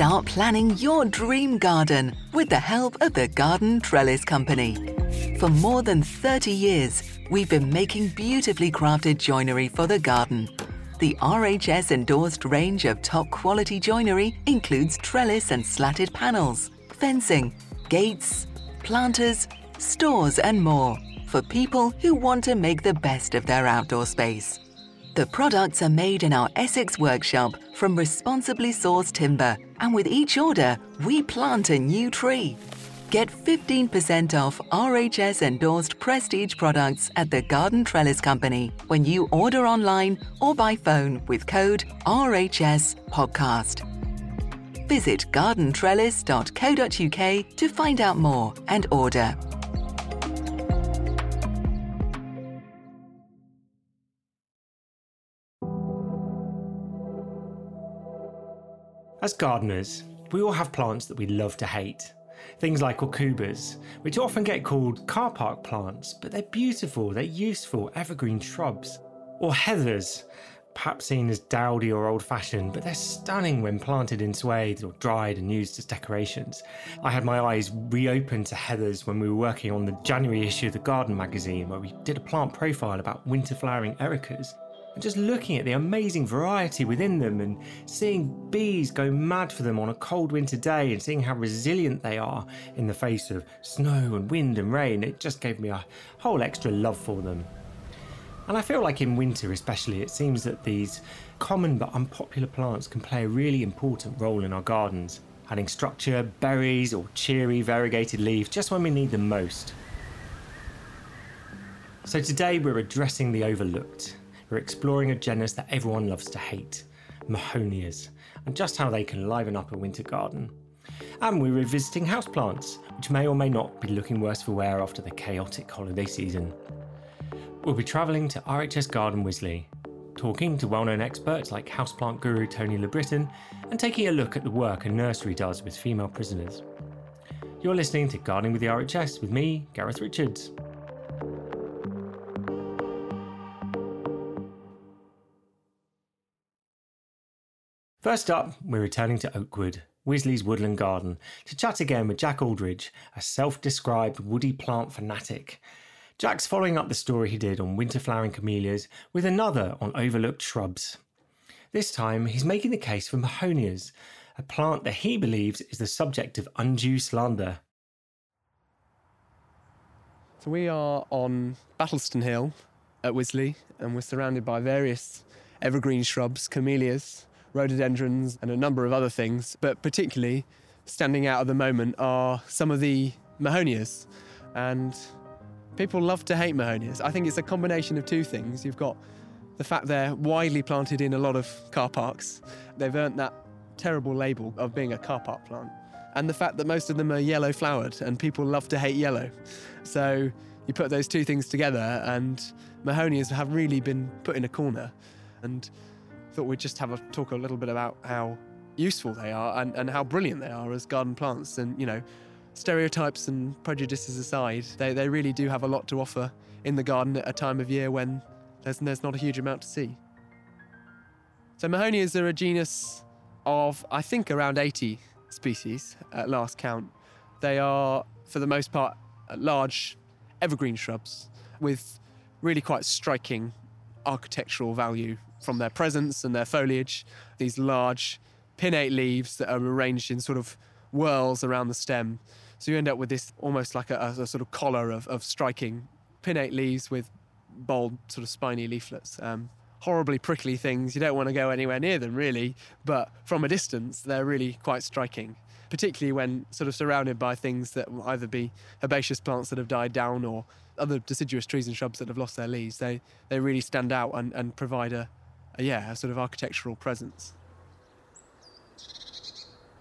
Start planning your dream garden with the help of the Garden Trellis Company. For more than 30 years, we've been making beautifully crafted joinery for the garden. The RHS endorsed range of top quality joinery includes trellis and slatted panels, fencing, gates, planters, stores, and more for people who want to make the best of their outdoor space. The products are made in our Essex workshop from responsibly sourced timber, and with each order, we plant a new tree. Get 15% off RHS endorsed prestige products at the Garden Trellis Company when you order online or by phone with code RHS Podcast. Visit gardentrellis.co.uk to find out more and order. As gardeners, we all have plants that we love to hate. Things like aucubas, which often get called car park plants, but they're beautiful, they're useful, evergreen shrubs. Or heathers, perhaps seen as dowdy or old fashioned, but they're stunning when planted in swathes or dried and used as decorations. I had my eyes reopened to heathers when we were working on the January issue of the Garden magazine, where we did a plant profile about winter flowering ericas and just looking at the amazing variety within them and seeing bees go mad for them on a cold winter day and seeing how resilient they are in the face of snow and wind and rain, it just gave me a whole extra love for them. And I feel like in winter, especially, it seems that these common but unpopular plants can play a really important role in our gardens, adding structure, berries, or cheery variegated leaves just when we need them most. So today we're addressing the overlooked we're exploring a genus that everyone loves to hate Mahonias, and just how they can liven up a winter garden. And we're revisiting houseplants, which may or may not be looking worse for wear after the chaotic holiday season. We'll be travelling to RHS Garden Wisley, talking to well known experts like houseplant guru Tony Le-Britton, and taking a look at the work a nursery does with female prisoners. You're listening to Gardening with the RHS with me, Gareth Richards. First up, we're returning to Oakwood, Wisley's woodland garden, to chat again with Jack Aldridge, a self described woody plant fanatic. Jack's following up the story he did on winter flowering camellias with another on overlooked shrubs. This time, he's making the case for Mahonias, a plant that he believes is the subject of undue slander. So we are on Battleston Hill at Wisley, and we're surrounded by various evergreen shrubs, camellias, rhododendrons, and a number of other things. But particularly standing out at the moment are some of the Mahonias. And people love to hate Mahonias. I think it's a combination of two things. You've got the fact they're widely planted in a lot of car parks, they've earned that terrible label of being a car park plant. And the fact that most of them are yellow flowered and people love to hate yellow. So you put those two things together, and Mahonias have really been put in a corner. And thought we'd just have a talk a little bit about how useful they are and, and how brilliant they are as garden plants. And, you know, stereotypes and prejudices aside, they, they really do have a lot to offer in the garden at a time of year when there's, there's not a huge amount to see. So, Mahonias are a genus of, I think, around 80 species at last count. They are, for the most part, large evergreen shrubs with really quite striking architectural value from their presence and their foliage. These large pinnate leaves that are arranged in sort of whorls around the stem. So you end up with this almost like a, a sort of collar of, of, striking pinnate leaves with bold, sort of spiny leaflets. Um, horribly prickly things. You don't want to go anywhere near them, really, but from a distance, they're really quite striking, particularly when sort of surrounded by things that will either be herbaceous plants that have died down or other deciduous trees and shrubs that have lost their leaves. They, they really stand out and, and provide a, yeah, a sort of architectural presence.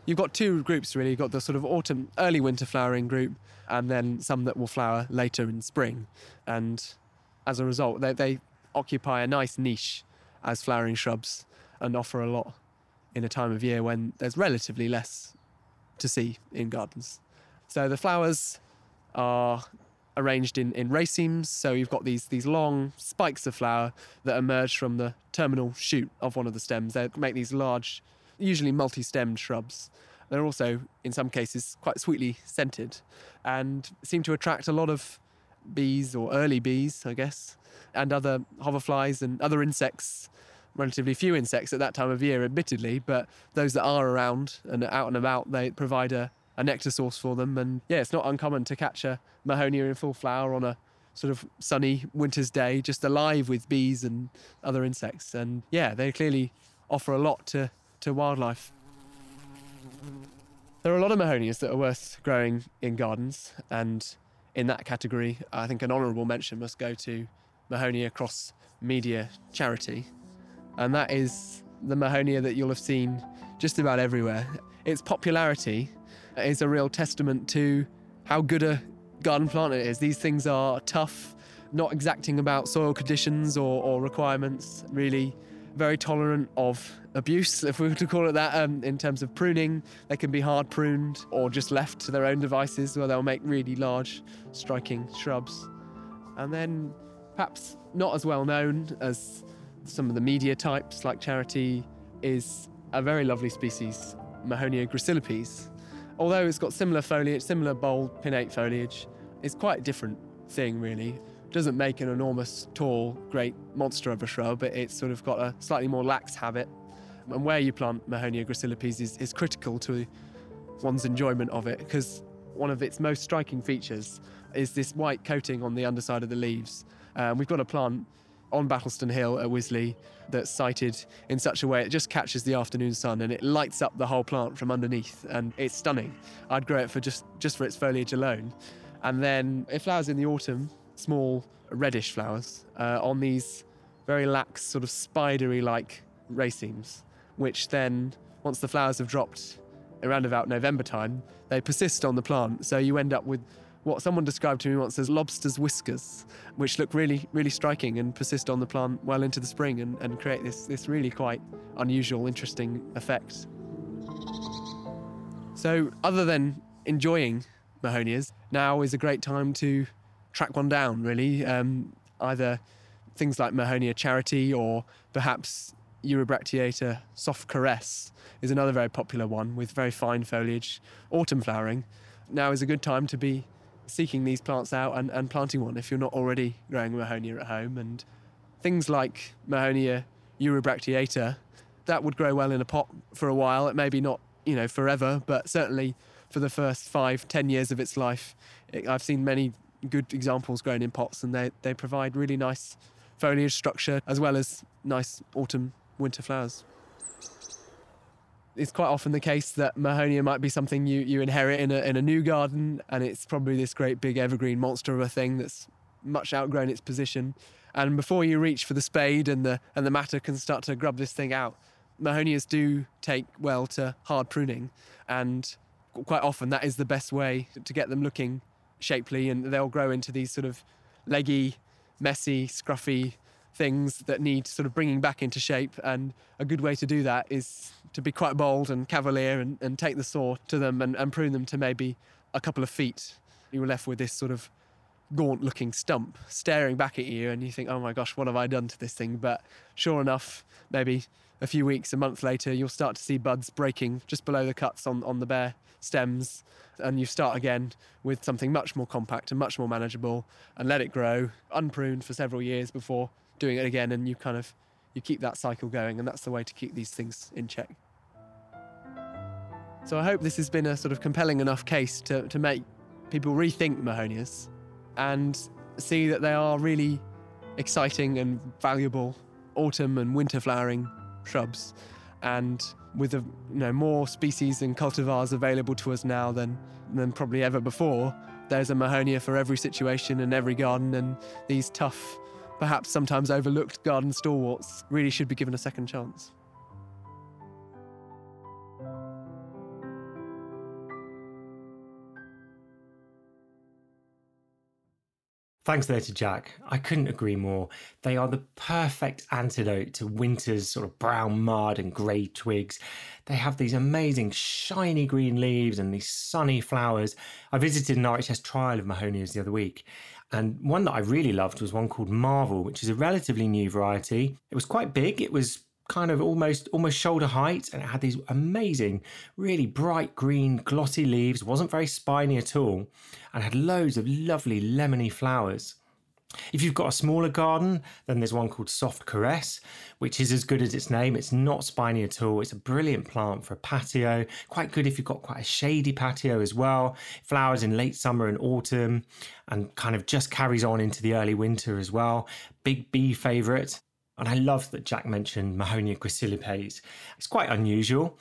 You've got two groups really. You've got the sort of autumn, early winter flowering group, and then some that will flower later in spring. And as a result, they, they occupy a nice niche as flowering shrubs and offer a lot in a time of year when there's relatively less to see in gardens. So the flowers are arranged in, in racemes. So you've got these, these long spikes of flower that emerge from the terminal shoot of one of the stems. They make these large, usually multi stemmed shrubs. They're also, in some cases, quite sweetly scented and seem to attract a lot of bees or early bees, I guess, and other hoverflies and other insects. Relatively few insects at that time of year, admittedly, but those that are around and out and about, they provide a, a nectar source for them. And yeah, it's not uncommon to catch a Mahonia in full flower on a sort of sunny winter's day, just alive with bees and other insects. And yeah, they clearly offer a lot to, to wildlife. There are a lot of Mahonias that are worth growing in gardens, and in that category, I think an honourable mention must go to Mahonia cross media charity, and that is the Mahonia that you'll have seen just about everywhere. Its popularity is a real testament to how good a garden plant it is. These things are tough, not exacting about soil conditions or, or requirements, really very tolerant of abuse, if we were to call it that, um, in terms of pruning. They can be hard pruned or just left to their own devices where they'll make really large, striking shrubs. And then, perhaps not as well known as some of the media types like Charity, is a very lovely species, Mahonia gracilipes. Although it's got similar foliage, similar bold pinnate foliage, it's quite a different thing, really doesn't make an enormous, tall, great monster of a shrub. But it's sort of got a slightly more lax habit. And where you plant Mahonia gracilipes is, is critical to one's enjoyment of it because one of its most striking features is this white coating on the underside of the leaves. Um, we've got a plant on Battleston Hill at Wisley that's sited in such a way it just catches the afternoon sun and it lights up the whole plant from underneath and it's stunning. I'd grow it for just, just for its foliage alone. And then it flowers in the autumn small reddish flowers uh, on these very lax, sort of spidery like racemes, which then, once the flowers have dropped around about November time, they persist on the plant. So you end up with what someone described to me once as lobster's whiskers, which look really, really striking and persist on the plant well into the spring and, and create this, this really quite unusual, interesting effect. So, other than enjoying Mahonias, now is a great time to track one down, really. Um, either things like Mahonia Charity or perhaps Eurybracteata Soft Caress is another very popular one with very fine foliage, autumn flowering. Now is a good time to be seeking these plants out and, and planting one if you're not already growing Mahonia at home. And things like Mahonia Eurybracteata, that would grow well in a pot for a while. It may be not, you know, forever, but certainly for the first five, ten years of its life. It, I've seen many good examples grown in pots, and they, they provide really nice foliage structure as well as nice autumn winter flowers. It's quite often the case that Mahonia might be something you, you inherit in a, in a new garden, and it's probably this great big evergreen monster of a thing that's much outgrown its position. And before you reach for the spade and the, and the mattock can start to grub this thing out, Mahonias do take well to hard pruning, and quite often that is the best way to get them looking shapely and they'll grow into these sort of leggy, messy, scruffy things that need sort of bringing back into shape. And a good way to do that is to be quite bold and cavalier and, and take the saw to them and, and prune them to maybe a couple of feet. You're left with this sort of gaunt looking stump staring back at you and you think oh my gosh what have i done to this thing but sure enough maybe a few weeks a month later you'll start to see buds breaking just below the cuts on, on the bare stems and you start again with something much more compact and much more manageable and let it grow unpruned for several years before doing it again and you kind of you keep that cycle going and that's the way to keep these things in check so i hope this has been a sort of compelling enough case to, to make people rethink mahonias and see that they are really exciting and valuable autumn and winter flowering shrubs and with a, you know more species and cultivars available to us now than than probably ever before. There's a Mahonia for every situation and every garden, and these tough, perhaps sometimes overlooked garden stalwarts really should be given a second chance. Thanks there to Jack. I couldn't agree more. They are the perfect antidote to winter's sort of brown mud and grey twigs. They have these amazing shiny green leaves and these sunny flowers. I visited an RHS trial of Mahonias the other week, and one that I really loved was one called Marvel, which is a relatively new variety. It was quite big, it was kind of almost almost shoulder height and it had these amazing really bright green glossy leaves. Wasn't very spiny at all and had loads of lovely lemony flowers if you've got a smaller garden, then there's one called Soft Caress, which is as good as its name. It's not spiny at all. It's a brilliant plant for a patio. Quite good if you've got quite a shady patio as well. Flowers in late summer and autumn and kind of just carries on into the early winter as well. Big bee favourite. And I love that Jack mentioned Mahonia gracilipes. It's quite unusual,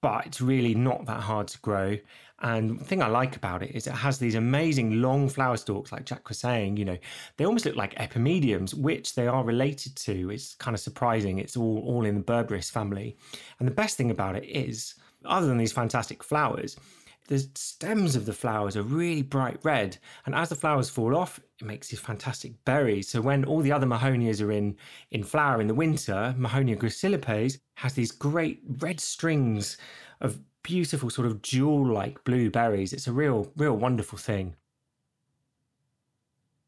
but it's really not that hard to grow. And the thing I like about it is it has these amazing long flower stalks, like Jack was saying, you know, they almost look like epimediums, which they are related to. It's kind of surprising. It's all, all in the Berberis family. And the best thing about it is, other than these fantastic flowers, the stems of the flowers are really bright red. And as the flowers fall off, it makes these fantastic berries. So when all the other Mahonias are in, in flower in the winter, Mahonia gracilipes has these great red strings of beautiful sort of jewel like blue berries. It's a real, real wonderful thing.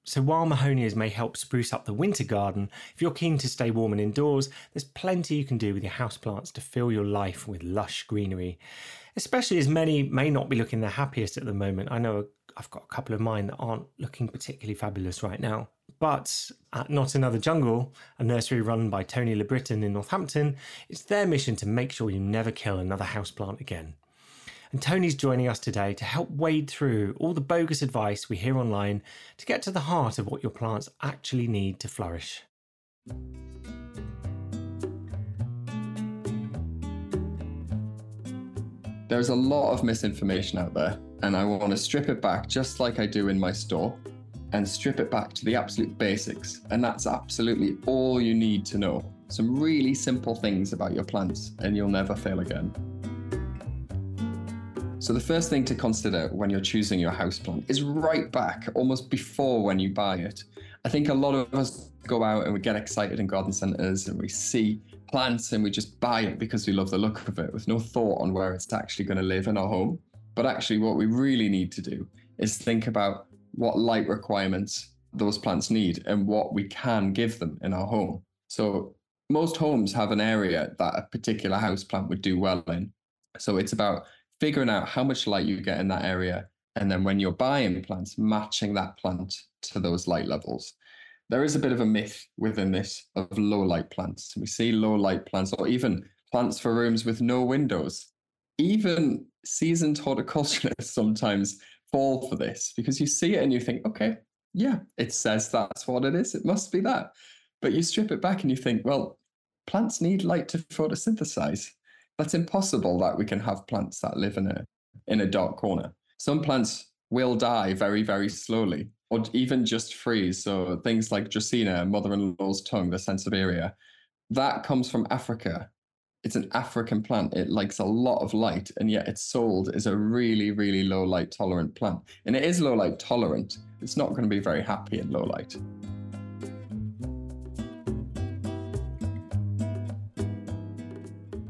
So while Mahonias may help spruce up the winter garden, if you're keen to stay warm and indoors, there's plenty you can do with your houseplants to fill your life with lush greenery. Especially as many may not be looking their happiest at the moment. I know I've got a couple of mine that aren't looking particularly fabulous right now. But at Not Another Jungle, a nursery run by Tony Le-Britton in Northampton, it's their mission to make sure you never kill another houseplant again. And Tony's joining us today to help wade through all the bogus advice we hear online to get to the heart of what your plants actually need to flourish. There's a lot of misinformation out there, and I want to strip it back just like I do in my store and strip it back to the absolute basics. And that's absolutely all you need to know. Some really simple things about your plants, and you'll never fail again. So, the first thing to consider when you're choosing your house plant is right back, almost before when you buy it. I think a lot of us go out and we get excited in garden centres and we see plants and we just buy it because we love the look of it with no thought on where it's actually going to live in our home. But actually, what we really need to do is think about what light requirements those plants need and what we can give them in our home. So most homes have an area that a particular house plant would do well in. So it's about figuring out how much light you get in that area. And then when you're buying plants, matching that plant to those light levels. There is a bit of a myth within this of low light plants. We see low light plants or even plants for rooms with no windows. Even seasoned horticulturists sometimes fall for this because you see it and you think, okay, yeah, it says that's what it is. It must be that. But you strip it back and you think, well, plants need light to photosynthesize. That's impossible that we can have plants that live in a in a dark corner. Some plants will die very, very slowly, or even just freeze. So things like Dracaena, mother-in-law's tongue, the Sansevieria, that comes from Africa it's an African plant. It likes a lot of light, and yet it's sold as a really, really low light tolerant plant. And it is low light tolerant. It's not going to be very happy in low light.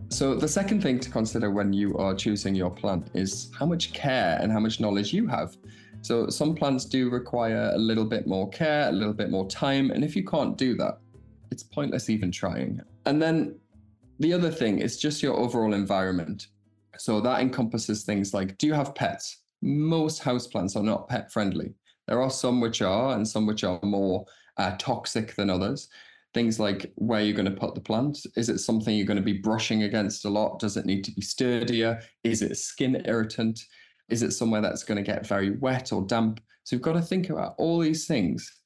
So, the second thing to consider when you are choosing your plant is how much care and how much knowledge you have. So, some plants do require a little bit more care, a little bit more time. And if you can't do that, it's pointless even trying. And then the other thing is just your overall environment. So that encompasses things like do you have pets? Most houseplants are not pet friendly. There are some which are, and some which are more uh, toxic than others. Things like where you're going to put the plant. Is it something you're going to be brushing against a lot? Does it need to be sturdier? Is it skin irritant? Is it somewhere that's going to get very wet or damp? So you've got to think about all these things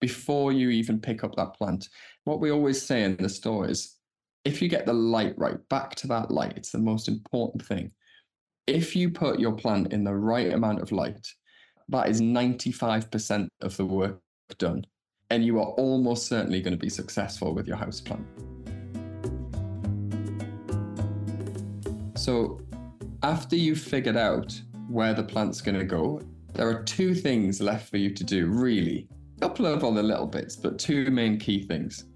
before you even pick up that plant. What we always say in the store is if you get the light right, back to that light, it's the most important thing. If you put your plant in the right amount of light, that is 95% of the work done. And you are almost certainly going to be successful with your house plant. So, after you've figured out where the plant's going to go, there are two things left for you to do, really. A couple of other little bits, but two main key things.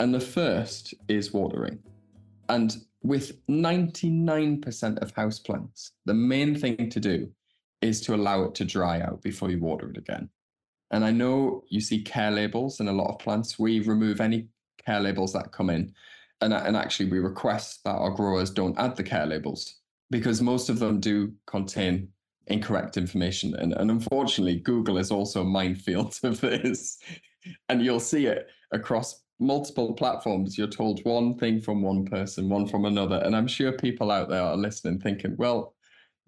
And the first is watering. And with 99% of houseplants, the main thing to do is to allow it to dry out before you water it again. And I know you see care labels in a lot of plants. We remove any care labels that come in. And, and actually, we request that our growers don't add the care labels because most of them do contain incorrect information. And, and unfortunately, Google is also a minefield of this. And you'll see it across multiple platforms. You're told one thing from one person, one from another. And I'm sure people out there are listening thinking, well,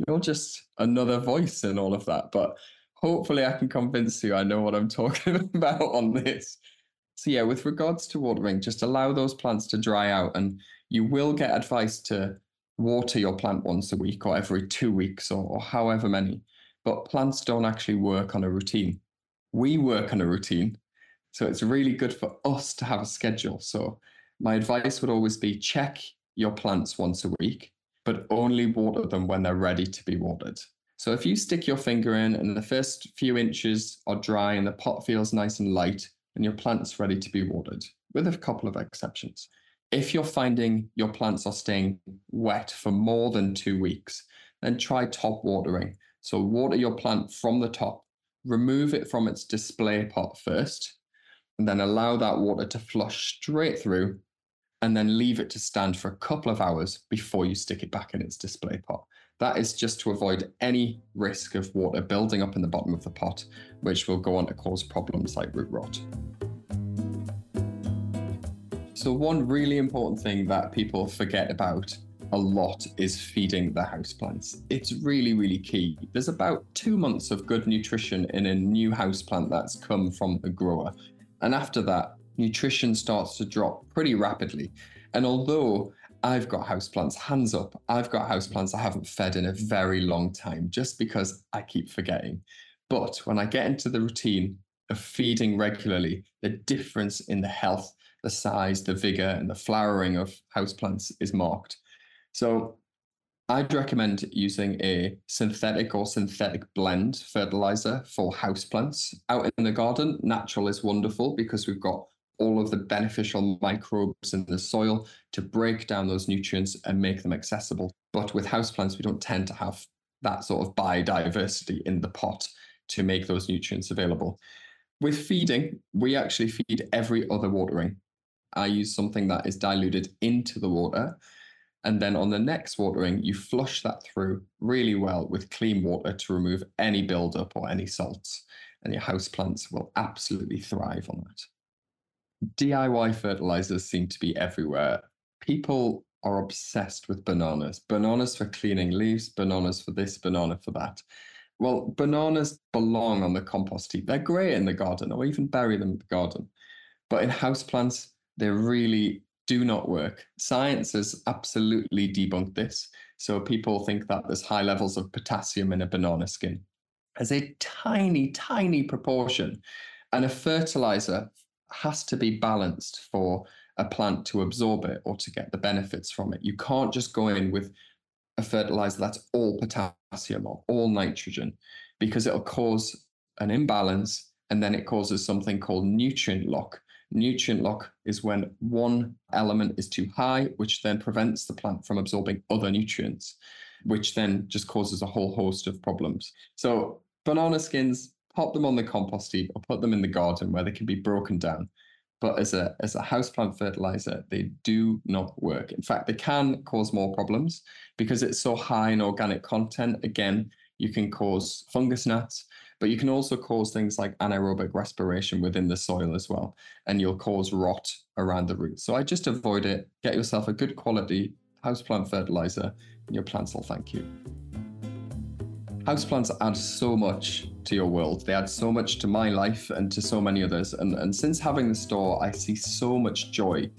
you're just another voice in all of that. But hopefully, I can convince you I know what I'm talking about on this. So, yeah, with regards to watering, just allow those plants to dry out. And you will get advice to water your plant once a week or every two weeks or, or however many. But plants don't actually work on a routine. We work on a routine. So it's really good for us to have a schedule. So my advice would always be check your plants once a week, but only water them when they're ready to be watered. So if you stick your finger in and the first few inches are dry and the pot feels nice and light, and your plant's ready to be watered, with a couple of exceptions. If you're finding your plants are staying wet for more than two weeks, then try top watering. So water your plant from the top, remove it from its display pot first, and then allow that water to flush straight through, and then leave it to stand for a couple of hours before you stick it back in its display pot. That is just to avoid any risk of water building up in the bottom of the pot, which will go on to cause problems like root rot. So, one really important thing that people forget about a lot is feeding the houseplants. It's really, really key. There's about two months of good nutrition in a new houseplant that's come from a grower. And after that, nutrition starts to drop pretty rapidly. And although I've got houseplants, hands up, I've got houseplants I haven't fed in a very long time just because I keep forgetting. But when I get into the routine of feeding regularly, the difference in the health the size, the vigor, and the flowering of houseplants is marked. So I'd recommend using a synthetic or synthetic blend fertilizer for houseplants. Out in the garden, natural is wonderful because we've got all of the beneficial microbes in the soil to break down those nutrients and make them accessible. But with houseplants, we don't tend to have that sort of biodiversity in the pot to make those nutrients available. With feeding, we actually feed every other watering. I use something that is diluted into the water. And then on the next watering, you flush that through really well with clean water to remove any buildup or any salts. And your house plants will absolutely thrive on that. DIY fertilizers seem to be everywhere. People are obsessed with bananas. Bananas for cleaning leaves, bananas for this, banana for that. Well, bananas belong on the compost heap. They're great in the garden, or even bury them in the garden. But in houseplants, they're really do not work. Science has absolutely debunked this. So people think that there's high levels of potassium in a banana skin as a tiny, tiny proportion. And a fertilizer has to be balanced for a plant to absorb it or to get the benefits from it. You can't just go in with a fertilizer that's all potassium or all nitrogen because it'll cause an imbalance and then it causes something called nutrient lock, Nutrient lock is when one element is too high, which then prevents the plant from absorbing other nutrients, which then just causes a whole host of problems. So, banana skins, pop them on the compost heap or put them in the garden where they can be broken down. But as a as a houseplant fertilizer, they do not work. In fact, they can cause more problems because it's so high in organic content. Again, you can cause fungus gnats but you can also cause things like anaerobic respiration within the soil as well, and you'll cause rot around the roots. So I just avoid it. Get yourself a good quality houseplant fertilizer, and your plants will thank you. Houseplants add so much to your world. They add so much to my life and to so many others. And, and since having the store, I see so much joy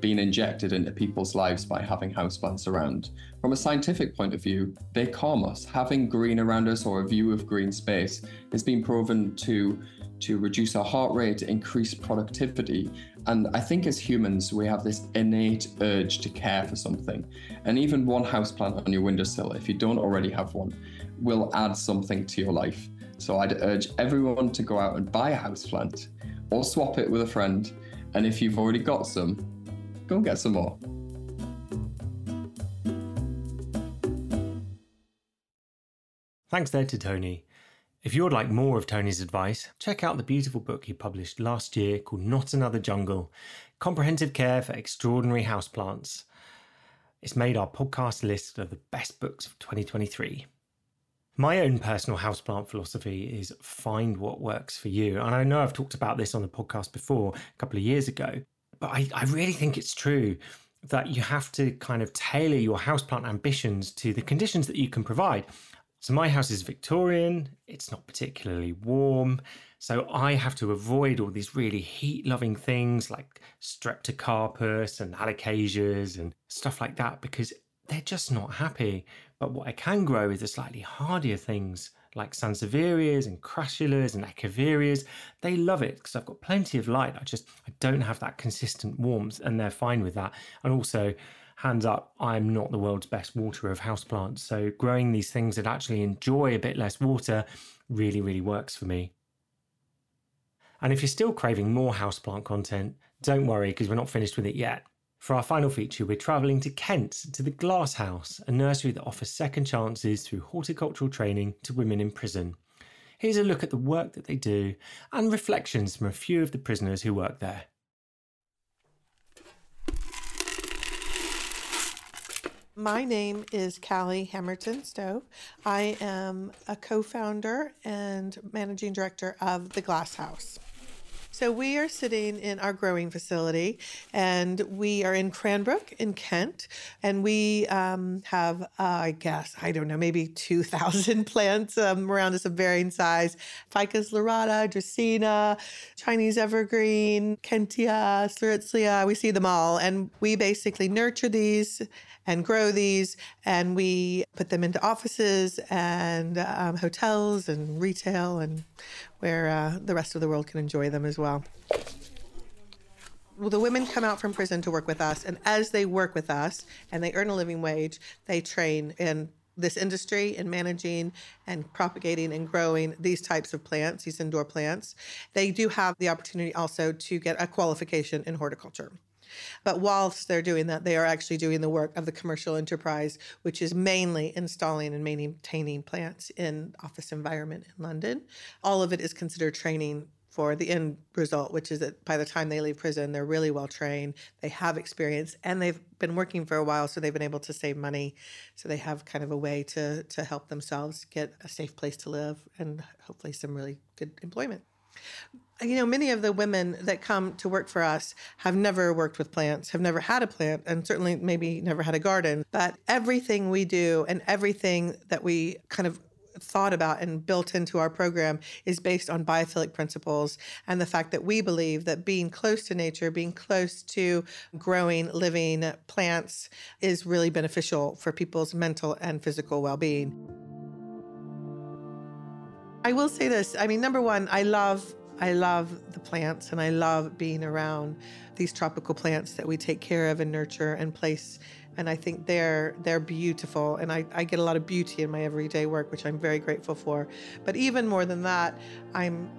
being injected into people's lives by having houseplants around. From a scientific point of view, they calm us. Having green around us or a view of green space has been proven to to reduce our heart rate, increase productivity. And I think as humans, we have this innate urge to care for something. And even one houseplant on your windowsill, if you don't already have one, will add something to your life. So I'd urge everyone to go out and buy a houseplant or swap it with a friend. And if you've already got some, Go and get some more. Thanks there to Tony. If you would like more of Tony's advice, check out the beautiful book he published last year called Not Another Jungle Comprehensive Care for Extraordinary Houseplants. It's made our podcast list of the best books of 2023. My own personal houseplant philosophy is find what works for you. And I know I've talked about this on the podcast before a couple of years ago, but I, I really think it's true that you have to kind of tailor your houseplant ambitions to the conditions that you can provide. So my house is Victorian, it's not particularly warm, so I have to avoid all these really heat-loving things like streptocarpus and alocasias and stuff like that because they're just not happy. But what I can grow is the slightly hardier things like Sansevierias and Crassulas and Echeverias. They love it because I've got plenty of light. I just I don't have that consistent warmth and they're fine with that. And also, hands up, I'm not the world's best waterer of houseplants. So growing these things that actually enjoy a bit less water really, really works for me. And if you're still craving more houseplant content, don't worry because we're not finished with it yet. For our final feature, we're travelling to Kent to the Glasshouse, a nursery that offers second chances through horticultural training to women in prison. Here's a look at the work that they do and reflections from a few of the prisoners who work there. My name is Callie Hammerton Stove. I am a co founder and managing director of The Glasshouse. So we are sitting in our growing facility, and we are in Cranbrook in Kent, and we um, have, uh, I guess, I don't know, maybe 2,000 plants um, around us of varying size: Ficus lyrata, Dracaena, Chinese evergreen, Kentia, Strelitzia. We see them all, and we basically nurture these and grow these, and we put them into offices and um, hotels and retail, and where uh, the rest of the world can enjoy them as well. Well, the women come out from prison to work with us, and as they work with us and they earn a living wage, they train in this industry in managing and propagating and growing these types of plants, these indoor plants. They do have the opportunity also to get a qualification in horticulture. But whilst they're doing that, they are actually doing the work of the commercial enterprise, which is mainly installing and maintaining plants in office environment in London. All of it is considered training for the end result, which is that by the time they leave prison, they're really well trained, they have experience, and they've been working for a while, so they've been able to save money. So they have kind of a way to to help themselves get a safe place to live and hopefully some really good employment you know, many of the women that come to work for us have never worked with plants, have never had a plant, and certainly maybe never had a garden. But everything we do and everything that we kind of thought about and built into our program is based on biophilic principles and the fact that we believe that being close to nature, being close to growing, living plants is really beneficial for people's mental and physical well being. I will say this. I mean, number one, I love I love the plants and I love being around these tropical plants that we take care of and nurture and place. And I think they're they're beautiful and I, I get a lot of beauty in my everyday work, which I'm very grateful for. But even more than that, I'm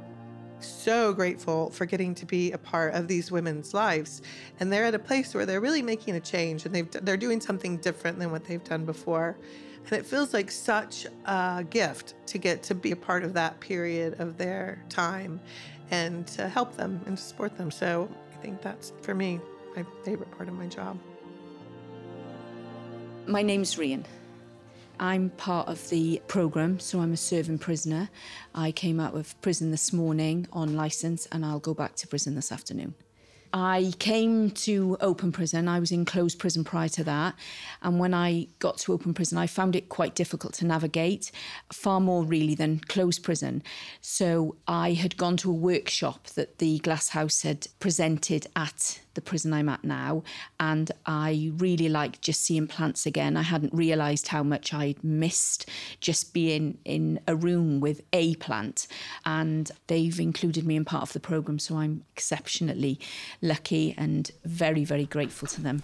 so grateful for getting to be a part of these women's lives and they're at a place where they're really making a change and they've they're doing something different than what they've done before and it feels like such a gift to get to be a part of that period of their time and to help them and to support them. So I think that's, for me, my favorite part of my job. My name's Rian. I'm part of the programme, so I'm a serving prisoner. I came out of prison this morning on licence and I'll go back to prison this afternoon. I came to open prison. I was in closed prison prior to that. And when I got to open prison, I found it quite difficult to navigate, far more really than closed prison. So I had gone to a workshop that the Glasshouse had presented at the prison I'm at now. And I really like just seeing plants again. I hadn't realised how much I'd missed just being in a room with a plant. And they've included me in part of the programme. So I'm exceptionally lucky and very, very grateful to them.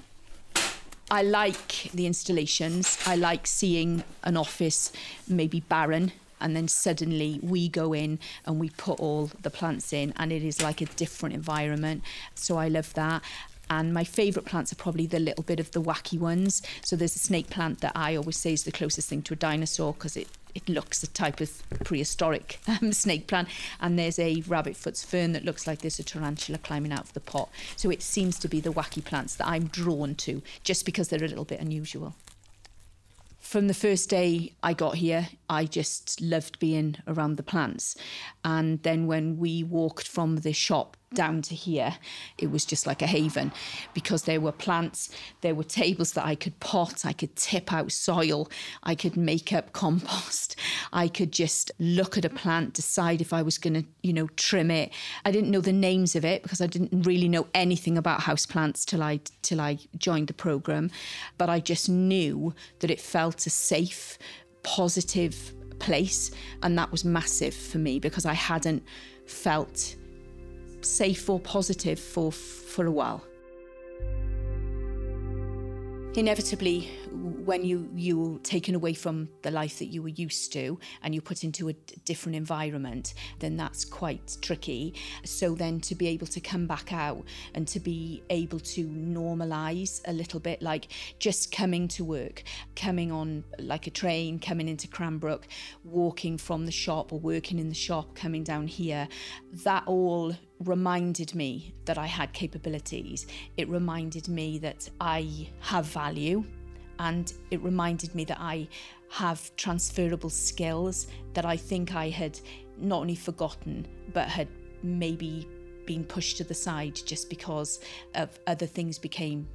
I like the installations. I like seeing an office maybe barren and then suddenly we go in and we put all the plants in and it is like a different environment so i love that and my favourite plants are probably the little bit of the wacky ones. So there's a snake plant that I always say is the closest thing to a dinosaur because it it looks a type of prehistoric um, snake plant. And there's a rabbit foot's fern that looks like there's a tarantula climbing out of the pot. So it seems to be the wacky plants that I'm drawn to just because they're a little bit unusual. From the first day I got here, I just loved being around the plants. And then when we walked from the shop down to here, it was just like a haven because there were plants, there were tables that I could pot, I could tip out soil, I could make up compost, I could just look at a plant, decide if I was going to, you know, trim it. I didn't know the names of it because I didn't really know anything about houseplants till I till I joined the program, but I just knew that it felt a safe, positive place and that was massive for me because I hadn't felt safe or positive for for a while. Inevitably, when you you're taken away from the life that you were used to and you're put into a different environment, then that's quite tricky. So then to be able to come back out and to be able to normalize a little bit, like just coming to work, coming on like a train, coming into Cranbrook, walking from the shop or working in the shop, coming down here, that all reminded me that I had capabilities. It reminded me that I have value. And it reminded me that I have transferable skills that I think I had not only forgotten, but had maybe been pushed to the side just because of other things became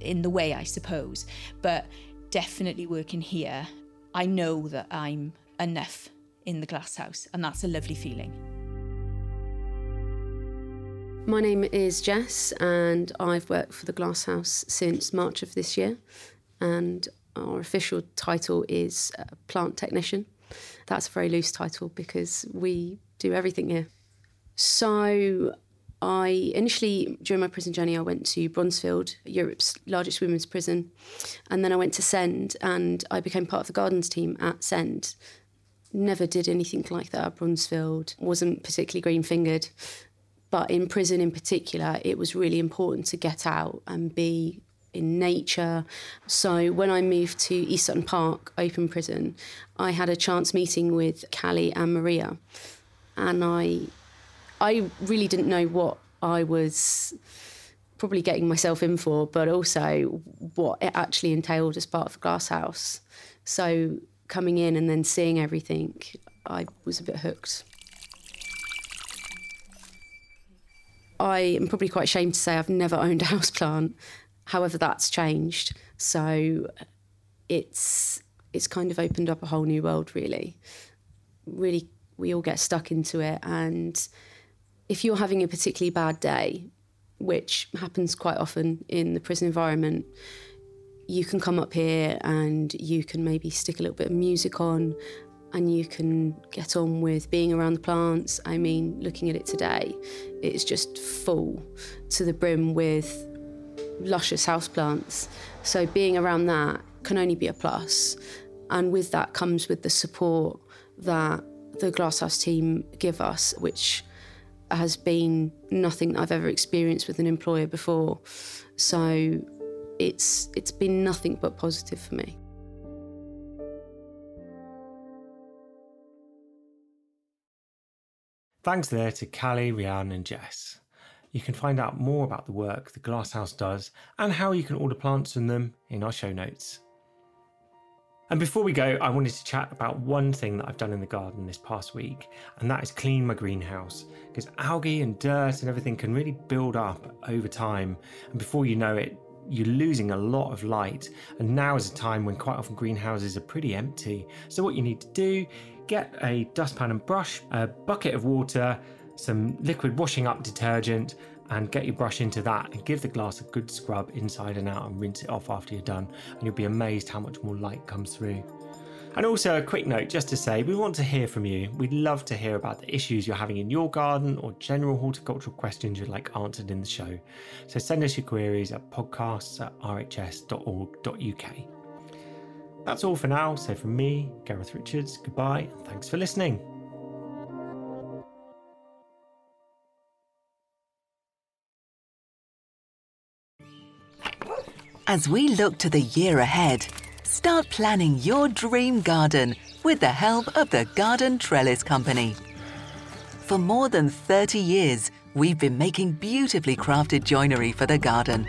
in the way, I suppose. But definitely working here, I know that I'm enough in the glass house, and that's a lovely feeling. My name is Jess, and I've worked for the Glasshouse since March of this year. And our official title is uh, plant technician. That's a very loose title because we do everything here. So, I initially, during my prison journey, I went to Bronzefield, Europe's largest women's prison. And then I went to Send and I became part of the gardens team at Send. Never did anything like that at Bronzefield, wasn't particularly green fingered. But in prison in particular, it was really important to get out and be in nature. So when I moved to East Sutton Park, open prison, I had a chance meeting with Callie and Maria. And I I really didn't know what I was probably getting myself in for, but also what it actually entailed as part of the glass house. So coming in and then seeing everything, I was a bit hooked. I am probably quite ashamed to say I've never owned a houseplant. However, that's changed. So it's it's kind of opened up a whole new world, really. Really, we all get stuck into it. And if you're having a particularly bad day, which happens quite often in the prison environment, you can come up here and you can maybe stick a little bit of music on and you can get on with being around the plants. I mean, looking at it today, it's just full to the brim with luscious houseplants. So being around that can only be a plus. And with that comes with the support that the Glasshouse team give us, which has been nothing I've ever experienced with an employer before. So it's it's been nothing but positive for me. Thanks there to Callie, Rianne, and Jess. You can find out more about the work the Glasshouse does and how you can order plants from them in our show notes. And before we go, I wanted to chat about one thing that I've done in the garden this past week, and that is clean my greenhouse. Because algae and dirt and everything can really build up over time, and before you know it, you're losing a lot of light. And now is a time when quite often greenhouses are pretty empty. So, what you need to do get a dustpan and brush, a bucket of water, some liquid washing up detergent, and get your brush into that and give the glass a good scrub inside and out and rinse it off after you're done. And you'll be amazed how much more light comes through. And also, a quick note just to say, we want to hear from you. We'd love to hear about the issues you're having in your garden or general horticultural questions you'd like answered in the show. So send us your queries at podcasts at rhs.org.uk. That's all for now. So, from me, Gareth Richards, goodbye and thanks for listening. As we look to the year ahead, start planning your dream garden with the help of the Garden Trellis Company. For more than 30 years, we've been making beautifully crafted joinery for the garden.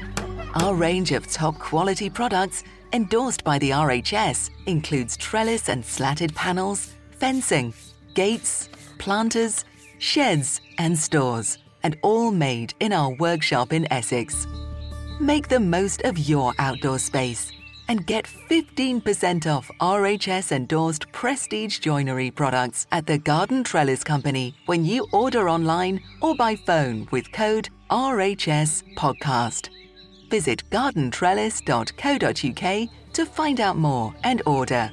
Our range of top quality products, endorsed by the RHS, includes trellis and slatted panels, fencing, gates, planters, sheds, and stores, and all made in our workshop in Essex. Make the most of your outdoor space and get 15% off RHS endorsed prestige joinery products at the Garden Trellis Company when you order online or by phone with code RHS Podcast. Visit gardentrellis.co.uk to find out more and order.